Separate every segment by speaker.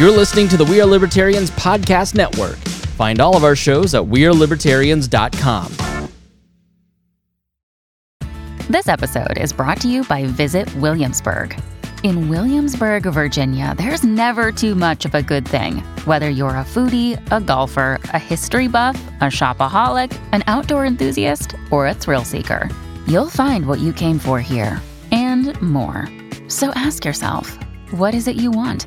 Speaker 1: You're listening to the We Are Libertarians Podcast Network. Find all of our shows at WeareLibertarians.com.
Speaker 2: This episode is brought to you by Visit Williamsburg. In Williamsburg, Virginia, there's never too much of a good thing. Whether you're a foodie, a golfer, a history buff, a shopaholic, an outdoor enthusiast, or a thrill seeker, you'll find what you came for here and more. So ask yourself, what is it you want?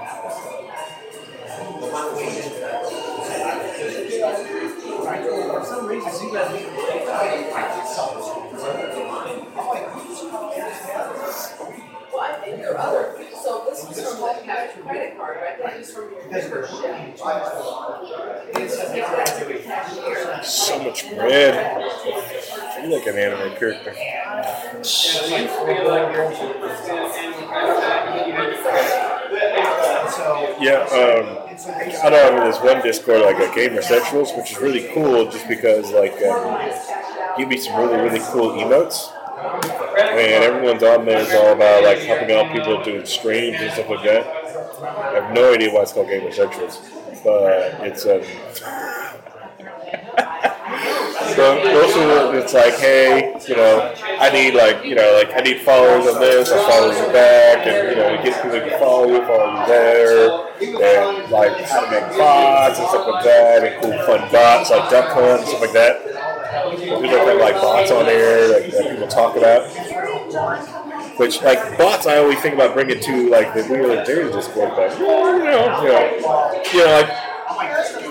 Speaker 3: So much bread. I feel like an anime character. Yeah, um, I know I'm in this one Discord, like a Gamer Centrals, which is really cool just because, like, um, give me some really, really cool emotes. And everyone's on there is all about, like, helping out people doing streams and stuff like that. I have no idea why it's called Gamer Centrals, but it's, um, So also it's like, hey, you know, I need like, you know, like I need followers on this, I follow you back, and you know, you get people to follow you, follow you there, and like how to make bots and stuff like that, and cool fun bots like Duck Hunt and stuff like that. There's different like bots on there like, that people talk about. Which like bots, I always think about bringing to like the Real Libertarian Discord, but you know, you know, you know, like.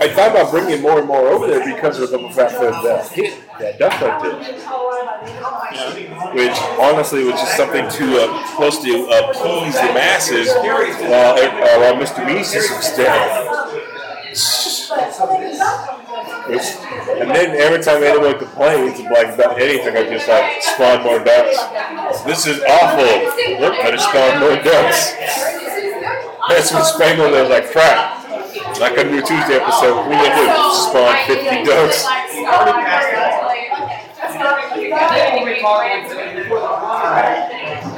Speaker 3: I thought about bringing more and more over there because of the fact that that hit that Duck did. Which honestly was just something to uh, to appease the masses while, uh, while Mr. Beast is dead. Which, and then every time anyone complains like about anything, I just like spawn more ducks. This is awful. Look, I just spawned more ducks. That's when Spangle was like, crap. Like a new Tuesday episode, what are you gonna do? Spawn 50 ducks.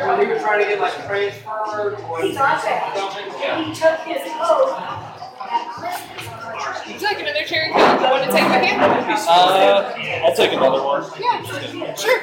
Speaker 4: When he was trying to get like transferred or
Speaker 5: He took his coat.
Speaker 6: Would you like another cherry coke? You want to take my hand?
Speaker 7: Uh, I'll take another one.
Speaker 6: Yeah, sure.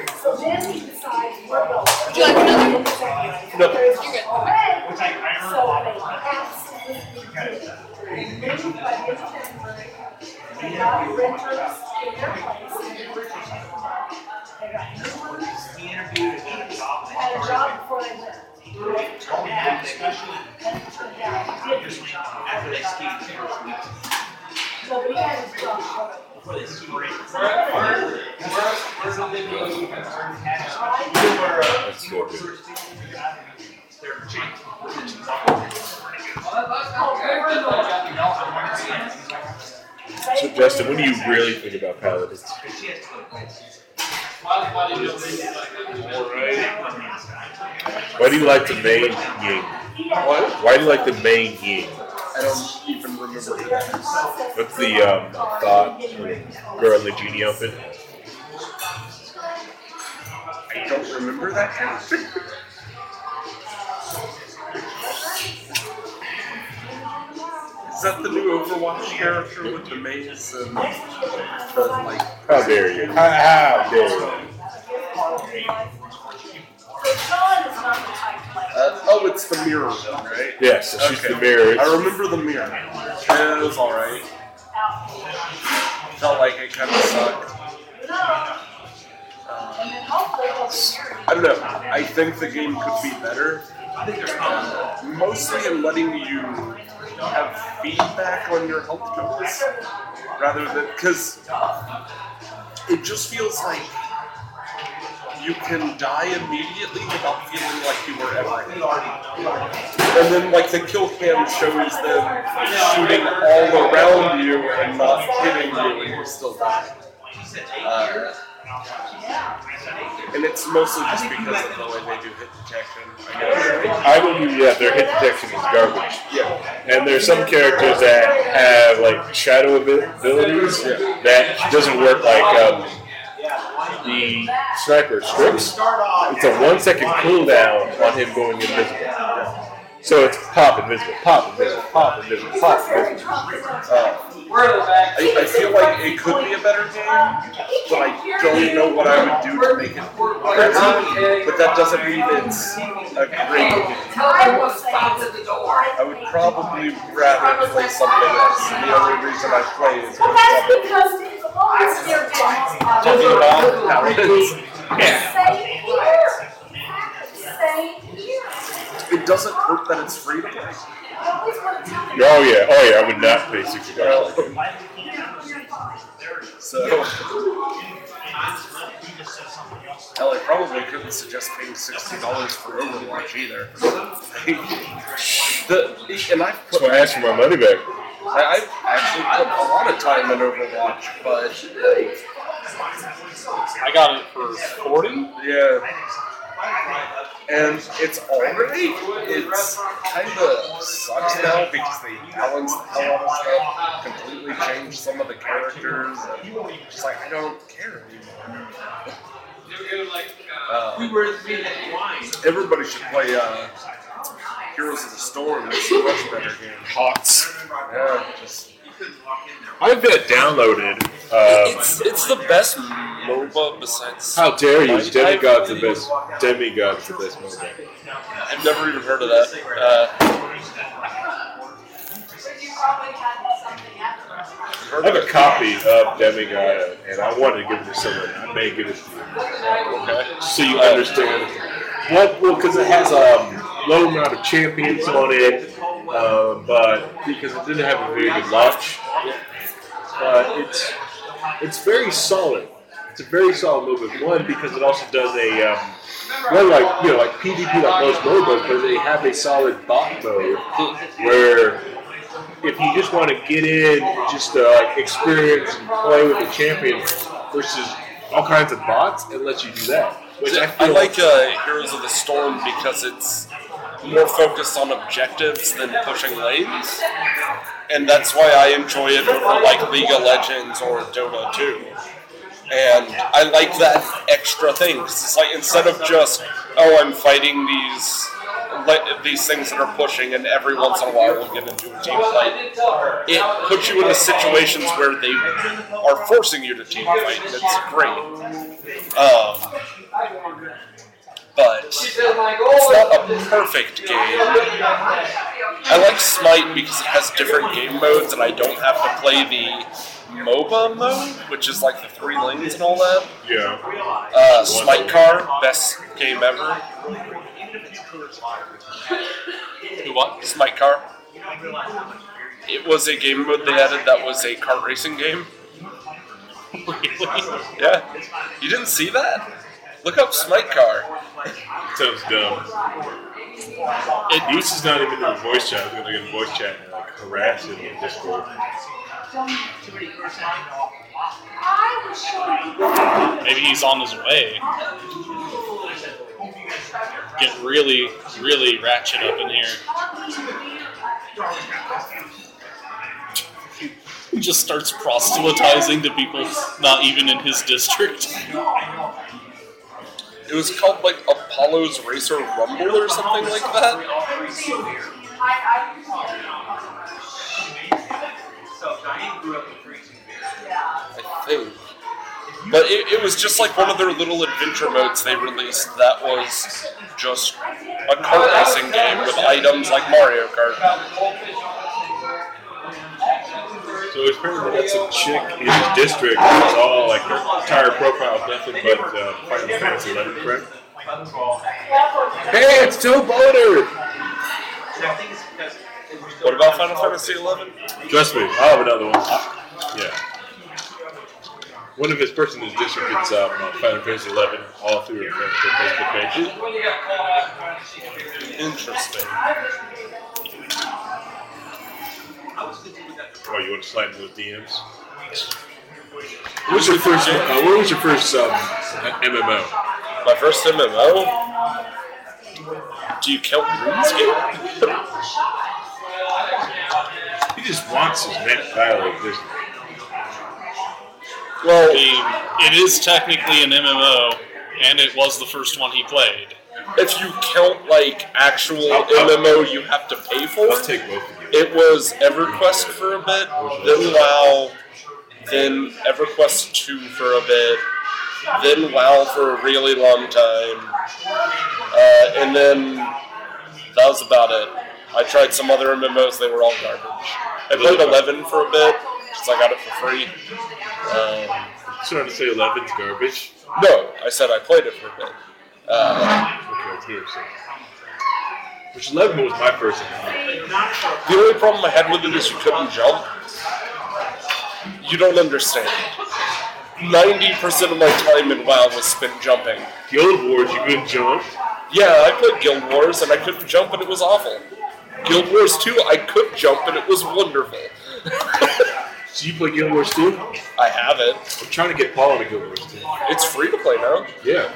Speaker 3: Why do you like the main ying?
Speaker 7: What?
Speaker 3: Why do you like the main ying?
Speaker 7: I don't even remember that.
Speaker 3: What's the um, thought girl in the genie outfit?
Speaker 7: I don't remember that character. Is that the new Overwatch character with the maze and the like?
Speaker 3: How dare you? How, how dare you?
Speaker 5: So John is not the type to like.
Speaker 7: Uh, oh, it's the mirror one, right?
Speaker 3: Yes, it's just
Speaker 7: Okay.
Speaker 3: the mirror.
Speaker 7: I remember the mirror. It was alright. Felt like it kind of sucked.
Speaker 5: And then hopefully they'll be married.
Speaker 7: I don't know. I think the game could be better. Uh, mostly in letting you have feedback on your health totals rather than because it just feels like you can die immediately without feeling like you were ever. And then like the kill cam shows them shooting all around you and not hitting you and you still die. Uh, and it's mostly just because of the way they do hit detection. I guess.
Speaker 3: I believe yeah, their hit detection is garbage.
Speaker 7: Yeah.
Speaker 3: And there's some characters that have like shadow abi- abilities that doesn't work like um, the sniper Strix. It's a one second cooldown on him going invisible. So it's pop invisible, pop invisible, pop invisible, pop invisible.
Speaker 7: Uh, I, I feel like it could be a better game, but I don't know what I would do to make it better. But that doesn't mean it's a great game. I would probably rather play something else. The only reason I play is
Speaker 8: Well, that's because as long as
Speaker 7: Talking about paladins.
Speaker 8: Same here. Same here.
Speaker 7: It doesn't hurt that it's free to play.
Speaker 8: I always want to tell you.
Speaker 3: Oh yeah, oh yeah, I would not pay sixty dollars.
Speaker 7: So, hell, I probably couldn't suggest paying sixty dollars for Overwatch either. the and I've put
Speaker 3: So I asked for my money back.
Speaker 7: I, I've actually put a lot of time in Overwatch, but like,
Speaker 9: I got it for forty.
Speaker 7: yeah. And it's alright. It's kind of sucks now because they balanced the hell out of stuff, completely changed some of the characters, and just like I don't care anymore. Uh, we were blind. everybody should play uh, Heroes of the Storm. It's a much better game.
Speaker 3: Hots.
Speaker 7: Yeah, just
Speaker 3: I've got downloaded. Uh,
Speaker 6: It's it's the best MOBA besides.
Speaker 3: how dare you? Demigod's the best. Demigod's the best mobile.
Speaker 6: I've never even heard of that. Uh,
Speaker 3: I have a copy of Demigod, and I wanted to give it to somebody. I may give it to you.
Speaker 6: okay.
Speaker 3: so you understand. What? Well, because it has a um, low amount of champions on it, uh, but because it didn't have a very good launch, but it's it's very solid. It's a very solid movement. One because it also does a um, well, like you know, like PvP like most MOBAs, but they have a solid bot mode where if you just want to get in, just like experience and play with the champion versus all kinds of bots, it lets you do that. Which I,
Speaker 6: I like uh, Heroes of the Storm because it's more focused on objectives than pushing lanes, and that's why I enjoy it over like League of Legends or Dota 2. And I like that extra thing 'cause it's like instead of just oh I'm fighting these these things that are pushing, and every once in a while we'll get into a team fight. It puts you into situations where they are forcing you to team fight, and it's great. Um, but it's not a perfect game. I like Smite because it has different game modes, and I don't have to play the MOBA mode, which is like the three lanes and all that.
Speaker 3: yeah.
Speaker 6: Uh, Smite Car, best game ever.
Speaker 9: Who what?
Speaker 6: Smite Car. It was a game mode they added that was a kart racing game. really? Yeah. You didn't see that? Look up Smite Car.
Speaker 3: Sounds dumb. It, East is not even in the voice chat. I was gonna get a voice chat and like harass him in Discord.
Speaker 8: I was showing
Speaker 9: Maybe he's on his way. Get really, really ratchet up in here. He just starts proselytizing to people not even in his district.
Speaker 6: It was called like Apollo's Racer Rumble or something like that. I think. But it, it was just like one of their little adventure modes they released that was just a kart racing game with items like Mario Kart.
Speaker 3: So apparently that's a chick in his district. It's all like her entire profile is nothing but uh, Final Fantasy 11 correct? Hey, it's Joe Boner!
Speaker 7: What about Final Fantasy Eleven?
Speaker 3: Trust me, I'll have another one. Yeah. One of his person in his district is um, Final Fantasy 11 all through their Facebook page.
Speaker 7: Interesting.
Speaker 3: Oh, you want to slide into those DMs? What was your first? Uh, what was your first um, MMO?
Speaker 7: My first MMO? Do you count RuneScape?
Speaker 3: He just wants his man violate this.
Speaker 7: Well,
Speaker 9: I mean, it is technically an MMO, and it was the first one he played.
Speaker 7: if you count like actual MMO you have to pay for,
Speaker 3: I'll take both of you.
Speaker 7: It was EverQuest for a bit, then WoW, then EverQuest 2 for a bit, then WoW for a really long time, uh, and then that was about it. I tried some other MMOs, they were all garbage. I played 11 for a bit, because I got it for free. Um,
Speaker 3: Trying to say 11's garbage.
Speaker 7: no, I said I played it for a bit. Uh,
Speaker 3: Okay, it's here. So. Which 11 was my first.
Speaker 7: The only problem I had with it is you couldn't jump. You don't understand. 90% of my time in WoW was spent jumping.
Speaker 3: Guild Wars, you couldn't jump.
Speaker 7: Yeah, I played Guild Wars and I couldn't jump and it was awful. Guild Wars 2, I could jump and it was wonderful.
Speaker 3: So you play Guild Wars 2?
Speaker 7: I have it.
Speaker 3: I'm trying to get Paul into Guild Wars too.
Speaker 7: It's free to play now.
Speaker 3: Yeah.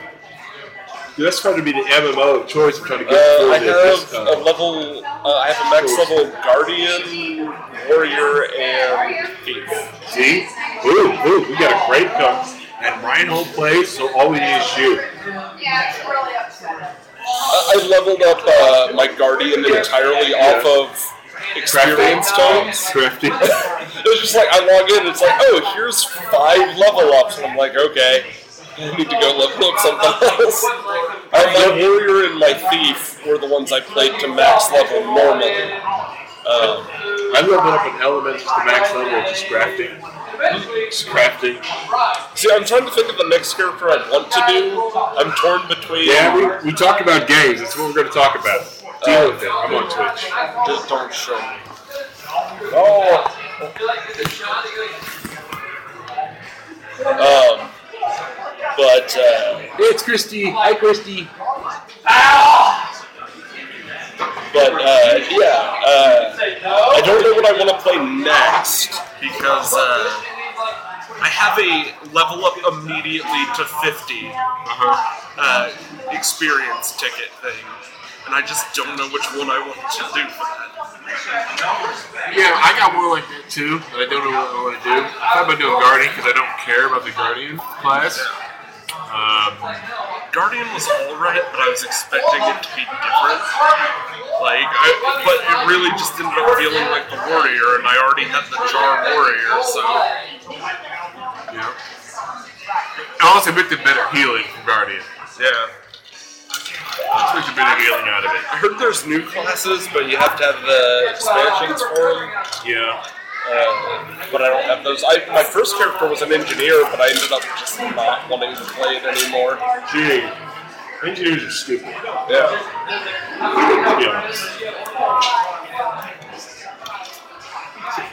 Speaker 3: Dude, that's trying to be the MMO of choice. I'm trying to get
Speaker 7: Uh, I have a level, uh, I have a max level Guardian, Warrior, and Thief.
Speaker 3: See? Ooh, ooh, we got a great coach. And Reinhold plays, so all we need is shoot.
Speaker 5: Yeah, it's really upsetting.
Speaker 7: I leveled up uh, my Guardian entirely off of experience tomes.
Speaker 3: Crafty.
Speaker 7: it was just like I log in, it's like, oh, here's five level ups, and I'm like, okay, I need to go level up something else. Uh, my warrior and my thief were the ones I played to max level normally. Um,
Speaker 3: I leveled up an element just the max level just crafting. Just crafting.
Speaker 7: see, I'm trying to think of the next character I want to do. I'm torn between.
Speaker 3: Yeah, we, we talked about games. That's what we're going to talk about. Deal with it. I'm on Twitch.
Speaker 7: Just don't show me. Oh. Um, but uh,
Speaker 3: it's Christy. Hi, Christy.
Speaker 7: But uh, yeah, uh, I don't know what I want to play next because uh, I have a level up immediately to 50 uh, experience ticket thing, and I just don't know which one I want to do for that.
Speaker 3: Yeah, I got one like that too, but I don't know what I want to do. I thought about doing Guardian because I don't care about the Guardian class. Um,
Speaker 7: Guardian was alright, but I was expecting it to be different. Like, I, but it really just ended up feeling like the Warrior, and I already had the Jar Warrior, so.
Speaker 3: yeah. I also the better healing from Guardian.
Speaker 7: Yeah.
Speaker 3: A better healing out of it.
Speaker 7: I heard there's new classes, but you have to have the expansions for them.
Speaker 3: Yeah.
Speaker 7: Uh, but I don't have those. I, my first character was an engineer, but I ended up just not wanting to play it anymore.
Speaker 3: Gee, engineers are stupid.
Speaker 7: Yeah.
Speaker 3: To be honest.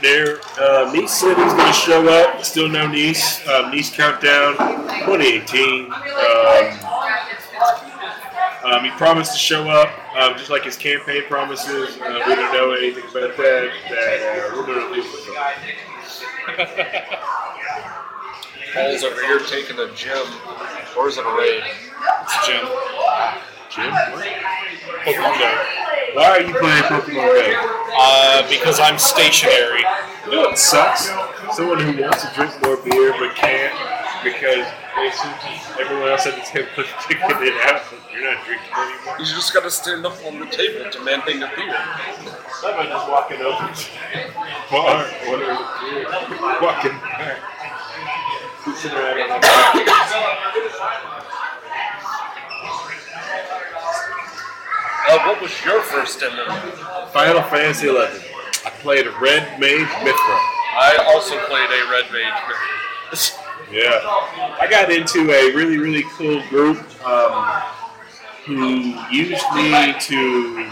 Speaker 3: There, uh, Nice said he's going to show up. Still no Nice. Um, nice Countdown 2018. Um, um, he promised to show up, um, just like his campaign promises. Uh, we don't know anything about that. that uh, we're going to leave with him.
Speaker 7: Paul's over here taking a gym. Or is it a raid?
Speaker 9: It's Jim.
Speaker 3: Jim? What? Pokemon Go. Why are you playing Pokemon Go?
Speaker 9: Uh, because I'm stationary.
Speaker 3: You know what sucks? Someone who wants to drink more beer but can't because they seem- everyone else at the table is picking it out. You're not drinking anymore.
Speaker 7: You just gotta stand up on the table demanding a beer.
Speaker 3: About just walking over to the bar, ordering a beer, walking back, sitting around on the
Speaker 7: Uh, what was your first MMO?
Speaker 3: Final Fantasy XI. I played a Red Mage Mithra.
Speaker 7: I also played a Red Mage.
Speaker 3: Yeah. I got into a really, really cool group um, who used me to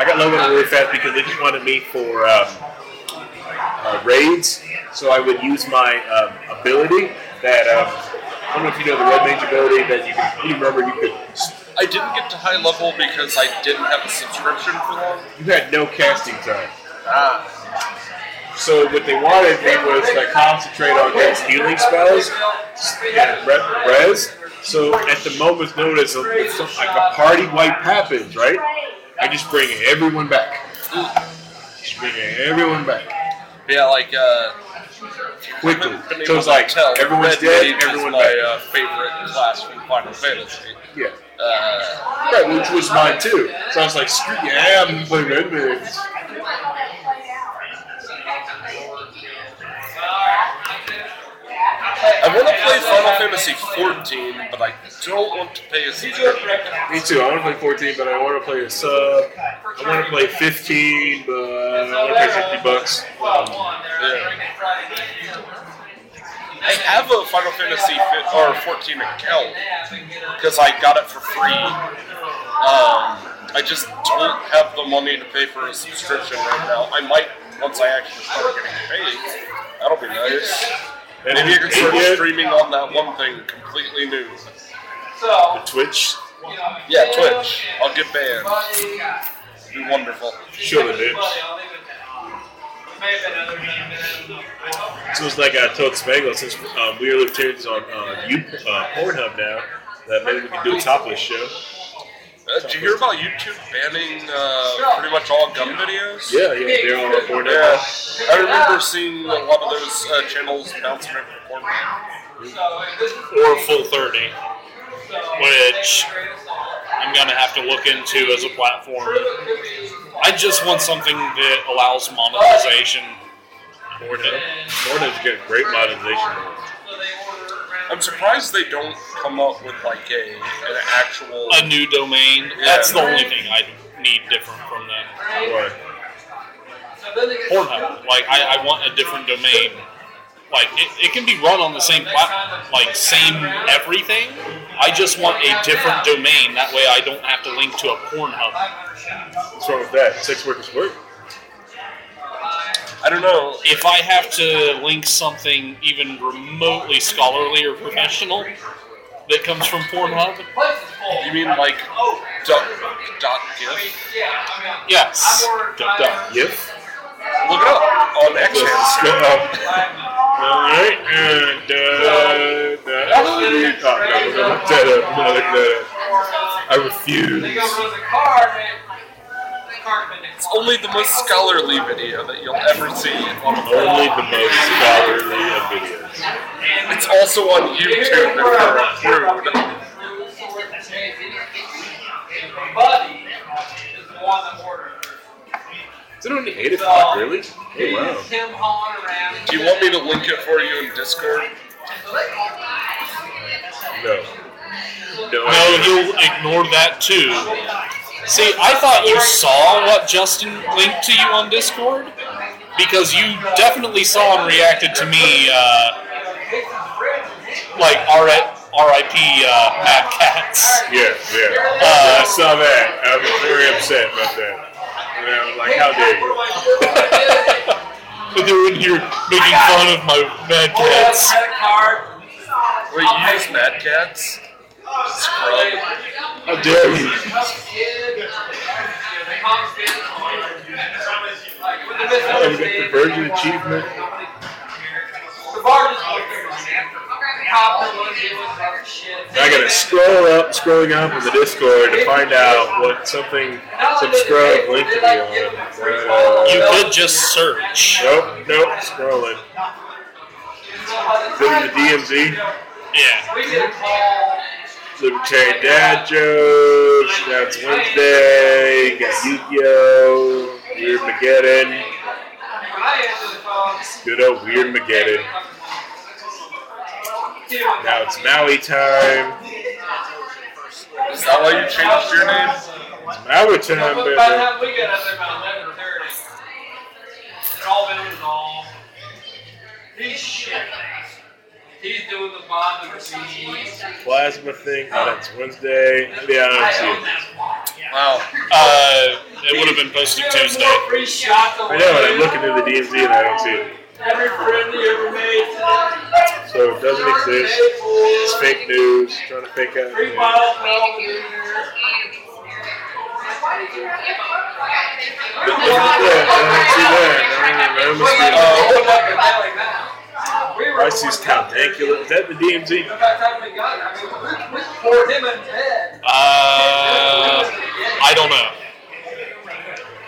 Speaker 3: I got low on it really fast because they just wanted me for um, uh, raids. So I would use my um, ability that um, I don't know if you know the red mage ability that you can. You remember you could.
Speaker 7: I didn't get to high level because I didn't have a subscription for long.
Speaker 3: You had no casting time.
Speaker 7: Ah.
Speaker 3: So what they wanted me was to concentrate on those healing spells and re- res. So at the moment's notice, some- like a party wipe happens, right? I just bring everyone back. Just bring everyone back
Speaker 7: Yeah, like uh,
Speaker 3: quickly. So it's like
Speaker 7: tell,
Speaker 3: everyone's
Speaker 7: Red
Speaker 3: dead,
Speaker 7: Mage
Speaker 3: everyone
Speaker 7: my
Speaker 3: back.
Speaker 7: uh, favorite class from Final Fantasy.
Speaker 3: Yeah.
Speaker 7: Uh,
Speaker 3: Right, which was mine too. So I was like, screw yeah, I'm gonna play Red Mage.
Speaker 7: I want to play Final Fantasy 14, but I don't want to pay a subscription.
Speaker 3: Me too. I want to play 14, but I want to play a sub. I want to play 15, but I want to pay 50 bucks. Um,
Speaker 7: I have a Final Fantasy fi- or 14 account because I got it for free. Um, I just don't have the money to pay for a subscription right now. I might once I actually start getting paid. That'll be nice. Maybe I can start
Speaker 3: Yeah.
Speaker 7: streaming on that one thing completely new.
Speaker 3: the Twitch.
Speaker 7: Yeah, Twitch. I'll get banned. Be wonderful.
Speaker 3: Show the bitch. So it's like I told Spangle, since um, we are libertarians on uh, you, uh, Pornhub now, that maybe we can do a topless show.
Speaker 7: Uh, did you hear about YouTube banning uh, pretty much all gun videos?
Speaker 3: Yeah, yeah, they're on our Pornhub.
Speaker 7: Yeah, I remember seeing a lot of those uh, channels bouncing over Pornhub.
Speaker 9: or Full30, which I'm gonna have to look into as a platform. I just want something that allows monetization.
Speaker 3: Pornhub. Pornhub's got great monetization.
Speaker 7: I'm surprised they don't come up with like a an actual
Speaker 9: A new domain.
Speaker 7: Yeah.
Speaker 9: That's the only thing I need different from them.
Speaker 3: What?
Speaker 9: Pornhub. Like I, I want a different domain. Like it, it can be run on the same platform, like same everything. I just want a different domain. That way I don't have to link to a Pornhub.
Speaker 3: What's wrong with that? Sex workers work.
Speaker 7: I don't know.
Speaker 9: If I have to link something even remotely scholarly or professional that comes from Pornhub,
Speaker 7: You mean like dot, dot gif?
Speaker 9: yes.
Speaker 3: Duck, duck, gif.
Speaker 7: Look it up on
Speaker 3: Let's go
Speaker 7: Xhamster.
Speaker 3: up. Alright, and uh, that, oh, no, no, no, that up. No, that up. I refuse.
Speaker 7: It's only the most scholarly video that you'll ever see on
Speaker 3: Only the most scholarly of videos.
Speaker 7: It's also on YouTube if you're rude.
Speaker 3: Is it only 8 o'clock, really? Oh, wow.
Speaker 6: Him hauling around.
Speaker 7: Do you want me to link it for you in Discord?
Speaker 3: No. No.
Speaker 9: No, you'll ignore that too. See, I thought you saw what Justin linked to you on Discord because you definitely saw and reacted to me, uh, like R- RIP uh, Mad Catz.
Speaker 3: Yeah, yeah.
Speaker 9: Uh,
Speaker 3: I saw that. I was very upset about that. And I was like, how dare you?
Speaker 9: But they were in here making fun of my Mad oh, Cats.
Speaker 7: Wait, you use Mad Catz? Scrub.
Speaker 3: How dare you? Oh, we got the Virgin Achievement. I gotta scroll up, scrolling up in the Discord to find out what something, some link to me on. Uh,
Speaker 9: You could just search.
Speaker 3: Nope, nope, scrolling. Is it in the DMZ?
Speaker 9: Yeah.
Speaker 3: Libertarian Dad Jokes, now it's Wednesday, got Yu-Gi-Oh! Weird Mageddon. Good old Weird Mageddon. Now it's Maui time.
Speaker 7: Is that why you changed your name?
Speaker 3: It's Maui time,
Speaker 6: By the
Speaker 3: baby.
Speaker 6: time we got up there about eleven thirty, it all been resolved. He's shit. He's doing the bond and receipts.
Speaker 3: Plasma thing, oh, that's Wednesday. Yeah, I don't see it.
Speaker 7: Wow.
Speaker 9: Uh, It would have been posted Tuesday.
Speaker 3: I know, and I'm looking through the DMZ and I don't see it.
Speaker 6: Every friend you ever made.
Speaker 3: So it doesn't exist. It's fake news. Trying to fake out.
Speaker 6: Hour.
Speaker 3: Look at that. I don't see that. I see Caltancula. Is that the DMZ?
Speaker 9: Uh, I don't know.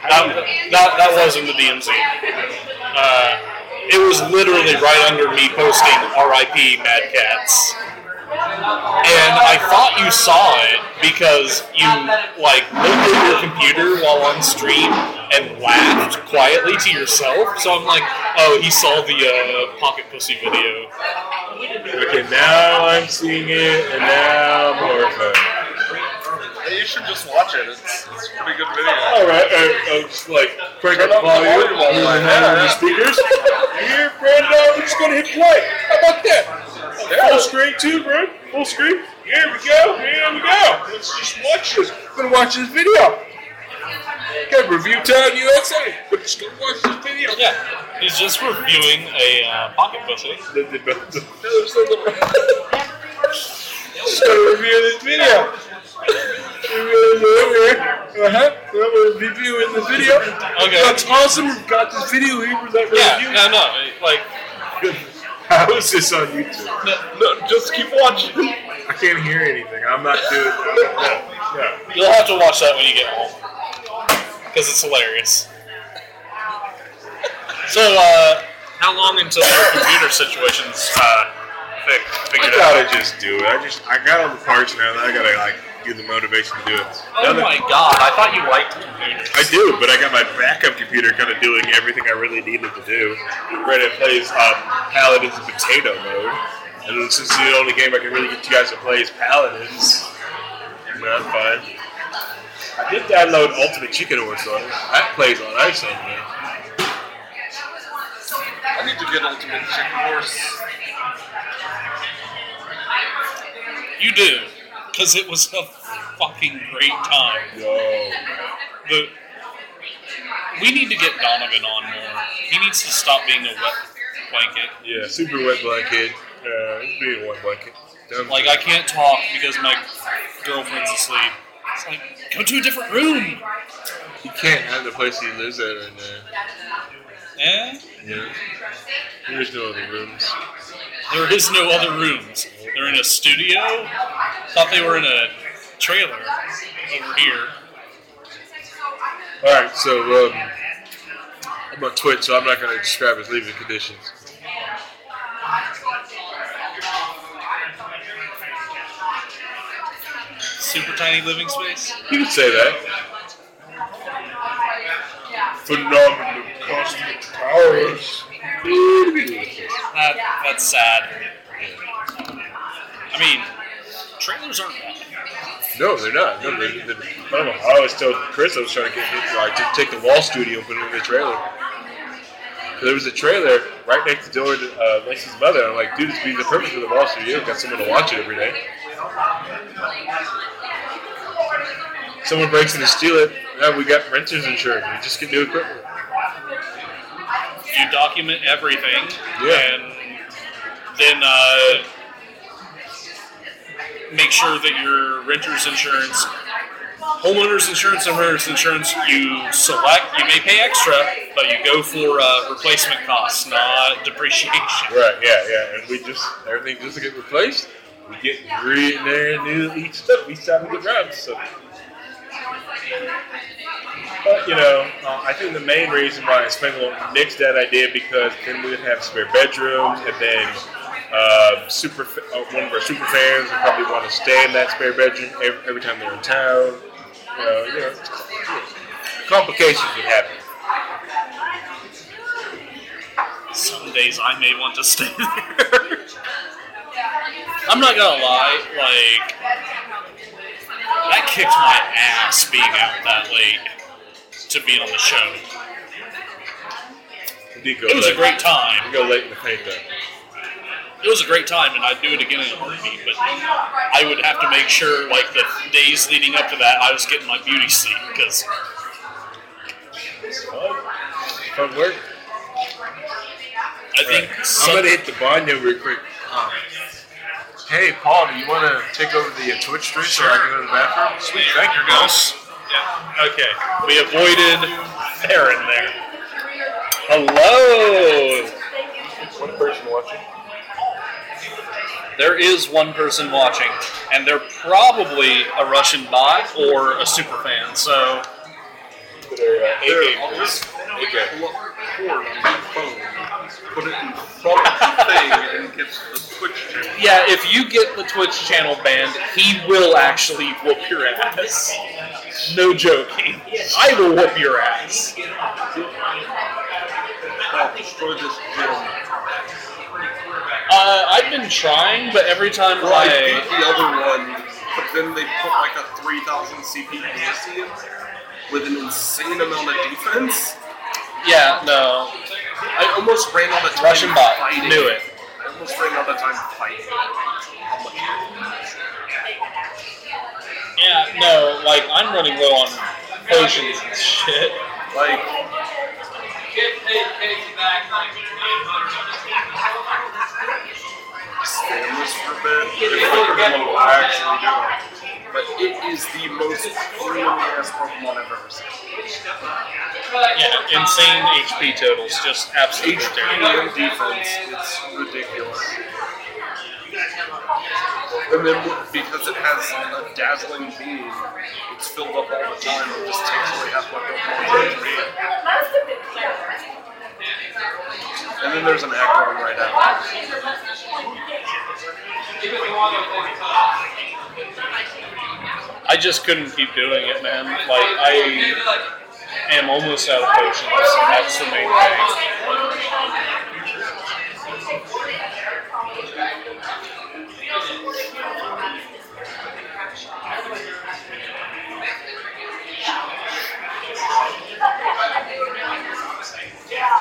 Speaker 9: That, that, that wasn't the DMZ. Uh, it was literally right under me posting RIP Mad Catz. And I thought you saw it because you like looked at your computer while on stream and laughed quietly to yourself. So I'm like, oh, he saw the uh, Pocket Pussy video.
Speaker 3: Okay, now I'm seeing it, and now I'm horrified.
Speaker 7: Hey, you should just watch it. It's, it's a pretty good video.
Speaker 3: All right, uh, I'll just like crank up
Speaker 7: up
Speaker 3: the
Speaker 7: the
Speaker 3: volume,
Speaker 7: volume all the
Speaker 3: move
Speaker 7: way
Speaker 3: it down on
Speaker 7: down.
Speaker 3: the speakers. Here, Brandon, we're just gonna hit play. How about that? Full screen too, bro. Full screen. Here we go. Here we go. Let's just watch this. We're gonna watch this video. Okay, review time USA. We're just gonna watch this video.
Speaker 9: Yeah, he's just reviewing a uh, Pocket Pussy.
Speaker 3: The, the, the, the, just gonna review this video. Uh-huh. We're reviewing the video.
Speaker 9: Okay.
Speaker 3: That's awesome. We've got this video here. We're like
Speaker 9: Yeah,
Speaker 3: reviewing.
Speaker 9: no, no, like
Speaker 3: How is this on YouTube?
Speaker 7: No, just keep watching.
Speaker 3: I can't hear anything. I'm not doing that. Yeah.
Speaker 9: You'll have to watch that when you get home. Because it's hilarious. So, uh, how long until your computer situation's uh, fi-
Speaker 3: I
Speaker 9: figured
Speaker 3: gotta
Speaker 9: out?
Speaker 3: just do it. I just I got all the parts now. Now I gotta like get the motivation to do it.
Speaker 9: Oh
Speaker 3: Now that-
Speaker 9: my god, I thought you liked computers.
Speaker 3: I do, but I got my backup computer kind of doing everything I really needed to do. Right, it plays um, Paladins in potato mode, and since the only game I can really get you guys to play is Paladins, no, I'm fine. I did download Ultimate Chicken Horse on it. That plays on ice on there.
Speaker 7: I need to get Ultimate Chicken Horse.
Speaker 9: You do. Because it was a fucking great time.
Speaker 3: Yo.
Speaker 9: The, we need to get Donovan on more. He needs to stop being a wet blanket.
Speaker 3: Yeah, super wet blanket. Uh, being a wet blanket.
Speaker 9: Like, I can't talk because my girlfriend's asleep. It's like, go to a different room.
Speaker 3: He can't have the place he lives at right now.
Speaker 9: Eh?
Speaker 3: Yeah. There's no other rooms.
Speaker 9: There is no other rooms. They're in a studio. Thought they were in a trailer over here.
Speaker 3: All right, so um, I'm on Twitch, so I'm not going to describe his leaving conditions.
Speaker 9: Super tiny living space.
Speaker 3: You could say that. Phenomenal cosmic powers.
Speaker 9: That, that's sad. I mean, trailers aren't bad.
Speaker 3: No, they're not. No, they're, they're, I don't know. I always told Chris I was trying to get him like to take the wall studio and put it in the trailer. There was a trailer right next door to uh, Lacey's mother. I'm like, dude, this would be the perfect for the wall studio. Got someone to watch it every day. Someone breaks in to steal it. Yeah, we got renters insurance. We just get new equipment.
Speaker 9: You document everything,
Speaker 3: Yeah.
Speaker 9: and then uh, make sure that your renter's insurance, homeowner's insurance, and renter's insurance you select. You may pay extra, but you go for uh, replacement costs, not depreciation.
Speaker 3: Right, yeah, yeah. And we just, everything just get replaced. We get brand new each stuff each time we get around. So. But, you know, uh, I think the main reason why I on Nick's that idea because then we would have spare bedrooms and then uh, super uh, one of our super fans would probably want to stay in that spare bedroom every, every time they're in town. You know, you know, complications would happen.
Speaker 9: Some days I may want to stay there. I'm not gonna lie, like that kicked my ass being out that late to be on the show.
Speaker 3: We did go
Speaker 9: It was a great time.
Speaker 3: We go late in the paint though.
Speaker 9: It was a great time, and I'd do it again in a heartbeat. But I would have to make sure, like the days leading up to that, I was getting my beauty sleep because.
Speaker 3: Fun work.
Speaker 9: I think
Speaker 3: I'm gonna hit the bar now real quick. Um, hey, Paul, do you want to take over the uh, Twitch stream so I can go to the bathroom? Sweet, thank you, guys.
Speaker 9: Yeah. Okay. We avoided Aaron there. Hello.
Speaker 3: One person watching.
Speaker 9: There is one person watching, and they're probably a Russian bot or a super fan. So
Speaker 3: They're uh, A-game, please. A-game.
Speaker 7: pull up record on my phone, put it in front of the thing, and get the Twitch channel.
Speaker 9: Yeah, if you get the Twitch channel banned, he will actually whoop your ass. No joking. I will whoop your ass.
Speaker 7: I'll destroy this gym.
Speaker 9: Uh, I've been trying, but every time
Speaker 7: Well, I
Speaker 9: I
Speaker 7: beat the other one, but then they put like a 3000 CP with an insane amount of defense.
Speaker 9: yeah no
Speaker 7: I almost ran of time
Speaker 9: Russian bot
Speaker 7: fighting.
Speaker 9: knew it.
Speaker 7: I almost ran out of time fighting. How much?
Speaker 9: Yeah, no, like I'm running low on potions and shit.
Speaker 7: Like,
Speaker 6: Kid paid Casey back like
Speaker 7: spam this for a bit. If I could what I actually do it. But it is the most the ass Pokemon I've ever seen.
Speaker 9: Yeah, insane HP totals, just absolutely
Speaker 7: HP
Speaker 9: terrible.
Speaker 7: and defense, it's ridiculous. And then because it has a dazzling gleam, it's filled up all the time and just takes away half my Pokemon's HP. And then there's an Aggron right after.
Speaker 9: I just couldn't keep doing it, man. Like I am almost out of potions. That's the main thing.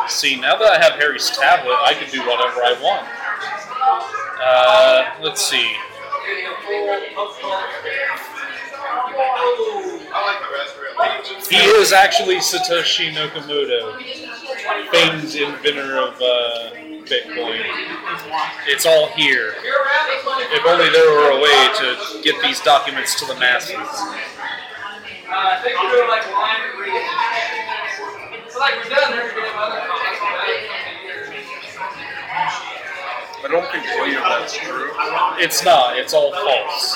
Speaker 9: See, now that I have Harry's tablet, I can do whatever I want. Uh, let's see. He is actually Satoshi Nakamoto, famed inventor of uh, Bitcoin. It's all here. If only there were a way to get these documents to the masses.
Speaker 6: I think we're doing like line reading. It's like we're done every day
Speaker 7: I don't think any of that's true.
Speaker 9: It's not. It's all false.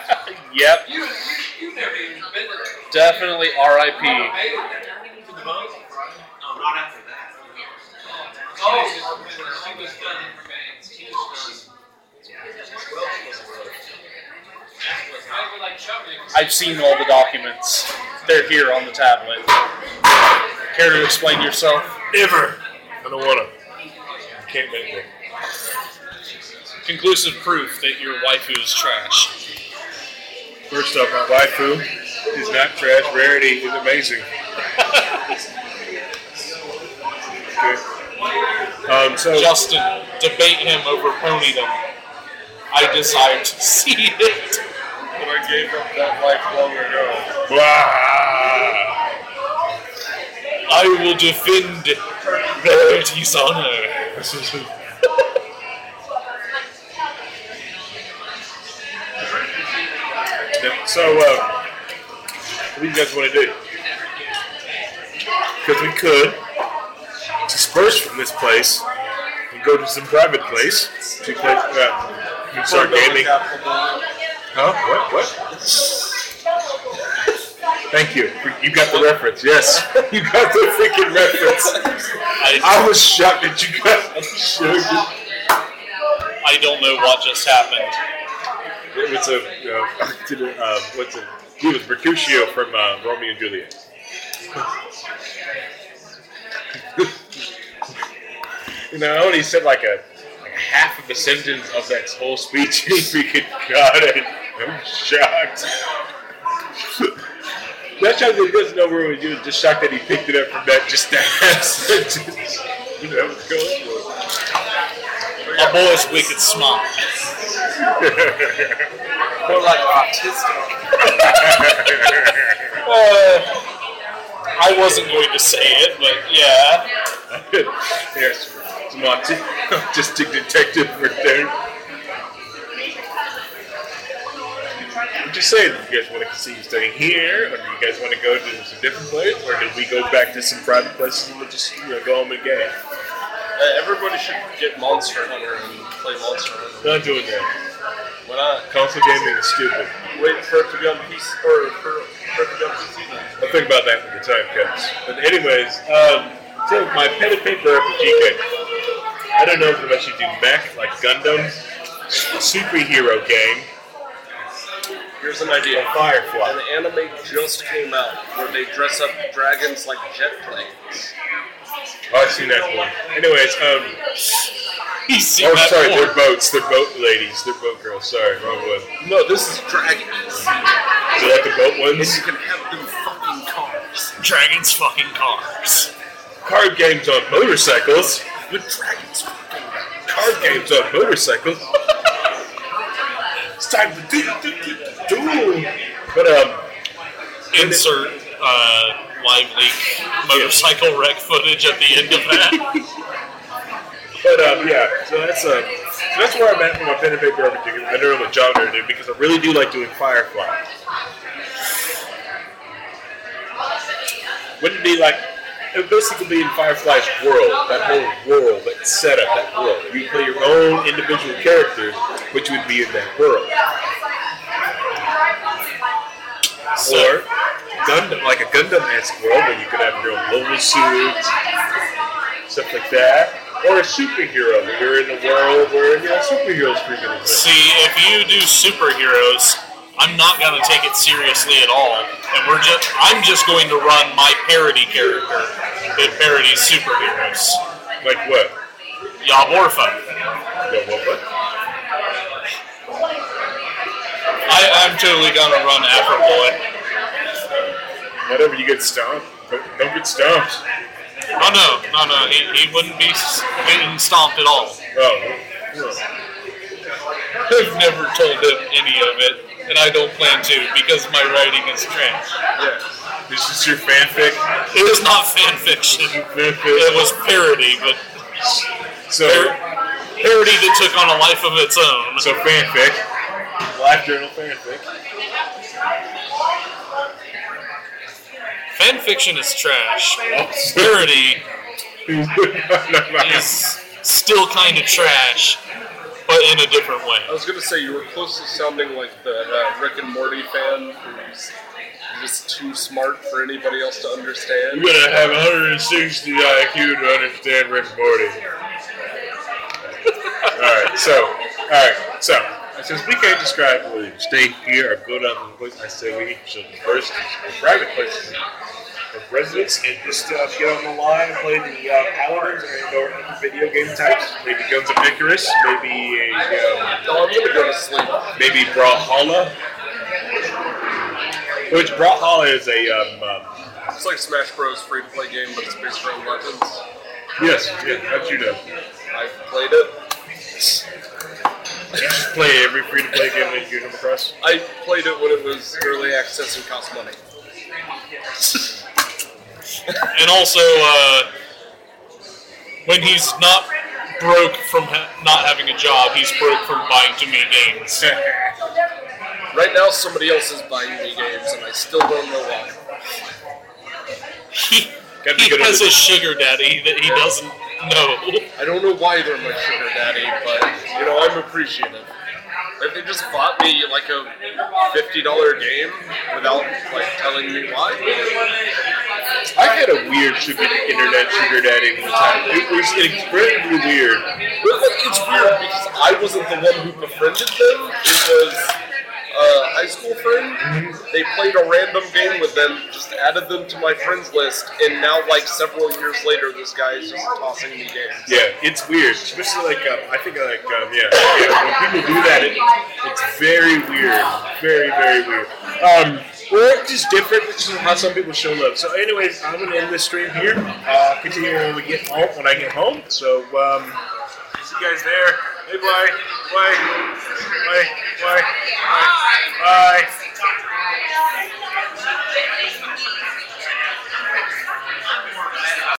Speaker 9: Yep.
Speaker 6: You, you, you've never even been to there.
Speaker 9: Definitely RIP.
Speaker 6: No, not after that. Oh, she was done in remains. She was done. I would like chuckling.
Speaker 9: I've seen all the documents. They're here on the tablet. Care to explain yourself?
Speaker 3: Never. I don't wanna. You can't make me.
Speaker 9: Conclusive proof that your waifu is trash.
Speaker 3: First off, my waifu is not trash. Rarity is amazing. okay. Um, so
Speaker 9: Justin, debate him over ponydom. I desire to see it.
Speaker 3: But I gave up that life long ago. Blah.
Speaker 9: I will defend Rarity's honor.
Speaker 3: So, uh, what do you guys want to do? Because we could disperse from this place and go to some private place to play, uh, start gaming. Huh? What? What? Thank you. You got the reference. Yes, you got the freaking reference. I was shocked that you got.
Speaker 9: I don't know what just happened.
Speaker 3: It was a uh, uh, what's it? It was Mercutio from uh, Romeo and Juliet. You know, I only said like a like half of a sentence of that whole speech, he freaking got it. I'm shocked. Not shocked that he doesn't know where he was, just shocked that he picked it up from that just that sentence. You know, going.
Speaker 9: A boy's wicked smart.
Speaker 7: More like autistic.
Speaker 9: Uh, I wasn't going to say it, but yeah.
Speaker 3: yes, some auti- autistic detective right there. I'm just saying, do you guys want to continue staying here, or do you guys want to go to some different place, or do we go back to some private places and we'll just you know, go home and game?
Speaker 7: Uh, everybody should get Monster Hunter and play Monster Hunter.
Speaker 3: Not doing that.
Speaker 7: Why not?
Speaker 3: Console gaming is stupid.
Speaker 7: Wait for it to be on PC or for, for it to be on PC then.
Speaker 3: I'll think about that when the time comes. But anyways, um, so my pen and paper RPG game. I don't know if much you do mech, like Gundam, superhero game.
Speaker 7: Here's an idea.
Speaker 3: A Firefly.
Speaker 7: An anime just came out where they dress up dragons like jet planes.
Speaker 3: Oh, I've seen that one. Anyways, um,
Speaker 9: He's
Speaker 3: oh, sorry,
Speaker 9: before.
Speaker 3: they're boats. They're boat ladies. They're boat girls. Sorry, wrong one.
Speaker 7: No, this is dragons.
Speaker 3: Do you like the boat
Speaker 7: And
Speaker 3: ones?
Speaker 7: you can have them fucking cars.
Speaker 9: Dragons fucking cars.
Speaker 3: Card games on motorcycles.
Speaker 7: With dragons fucking them.
Speaker 3: Card games on motorcycles. it's time to do, do, do, do, do. But um,
Speaker 9: Insert uh, LiveLeak motorcycle wreck footage at the end of that.
Speaker 3: But um, yeah, so that's uh, so that's where I'm at for my pen and paper RPG. I don't know what genre to do because I really do like doing Firefly. Wouldn't it be like it would basically be in Firefly's world, that whole world, that setup, that world. You play your own individual character, which would be in that world. Or Gundam, like a Gundam-esque world where you could have your own mobile suits, stuff like that. Or a superhero where you're in a world where you know superheroes freaking exist.
Speaker 9: See, if you do superheroes, I'm not gonna take it seriously at all, and we're just I'm just going to run my parody character that parodies superheroes.
Speaker 3: Like what?
Speaker 9: Yaborfa.
Speaker 3: What?
Speaker 9: I, I'm totally gonna run Afro Boy.
Speaker 3: Whatever, you get stomped. Don't, don't get stomped.
Speaker 9: Oh no, no, no, he, he wouldn't be getting stomped at all.
Speaker 3: Oh.
Speaker 9: I've never told him any of it, and I don't plan to because my writing is trash.
Speaker 3: Yeah. This is your fanfic?
Speaker 9: It is not fan fiction. It was parody, but
Speaker 3: So,
Speaker 9: parody that took on a life of its own.
Speaker 3: so fanfic. LiveJournal fanfic.
Speaker 9: Fan fiction is trash. Parody is still kind of trash, but in a different way.
Speaker 7: I was gonna say you were close to sounding like the uh, Rick and Morty fan who's just too smart for anybody else to understand.
Speaker 3: You're gonna have 160 IQ to understand Rick and Morty. alright, so, alright, so, since we can't describe whether you stay here or go down to the place, I say we should first private places of residence and just uh, get on the line and play the uh, Paladins and or other video game types. Maybe Guns of Icarus, maybe a, um,
Speaker 7: Oh, I'm gonna go to sleep.
Speaker 3: maybe Brawlhalla. Which Brawlhalla is a, um, um,
Speaker 7: It's like Smash Bros. free to play game, but it's based around weapons.
Speaker 3: yes, yeah, how'd you know?
Speaker 7: I've played it.
Speaker 3: You just play every free to play game that you come across?
Speaker 7: I played it when it was early access and cost money.
Speaker 9: And also, uh, when he's not broke from ha- not having a job, he's broke from buying too many games.
Speaker 7: Right now, somebody else is buying me games, and I still don't know why.
Speaker 9: He,
Speaker 3: Gotta be
Speaker 9: he
Speaker 3: good
Speaker 9: has a sugar daddy that he doesn't know.
Speaker 7: I don't know why they're my sugar daddy, but you know I'm appreciative. If they just bought me like a fifty dollar game without like telling me why,
Speaker 3: I had a weird sugar, internet sugar daddy one time. It was incredibly weird.
Speaker 7: But like, it's weird because I wasn't the one who befriended them. It was high school friend. They played a random game with them, just added them to my friends list, and now, like several years later, this guy is just tossing me games.
Speaker 3: Yeah, it's weird, especially like um, I think like um, yeah, yeah, when people do that, it, it's very weird, very very weird. Um, just different. This is how some people show love. So, anyways, I'm gonna end this stream here. Uh, continue when we get home. When I get home. So, um, see you guys there. Hey, bye bye bye bye bye.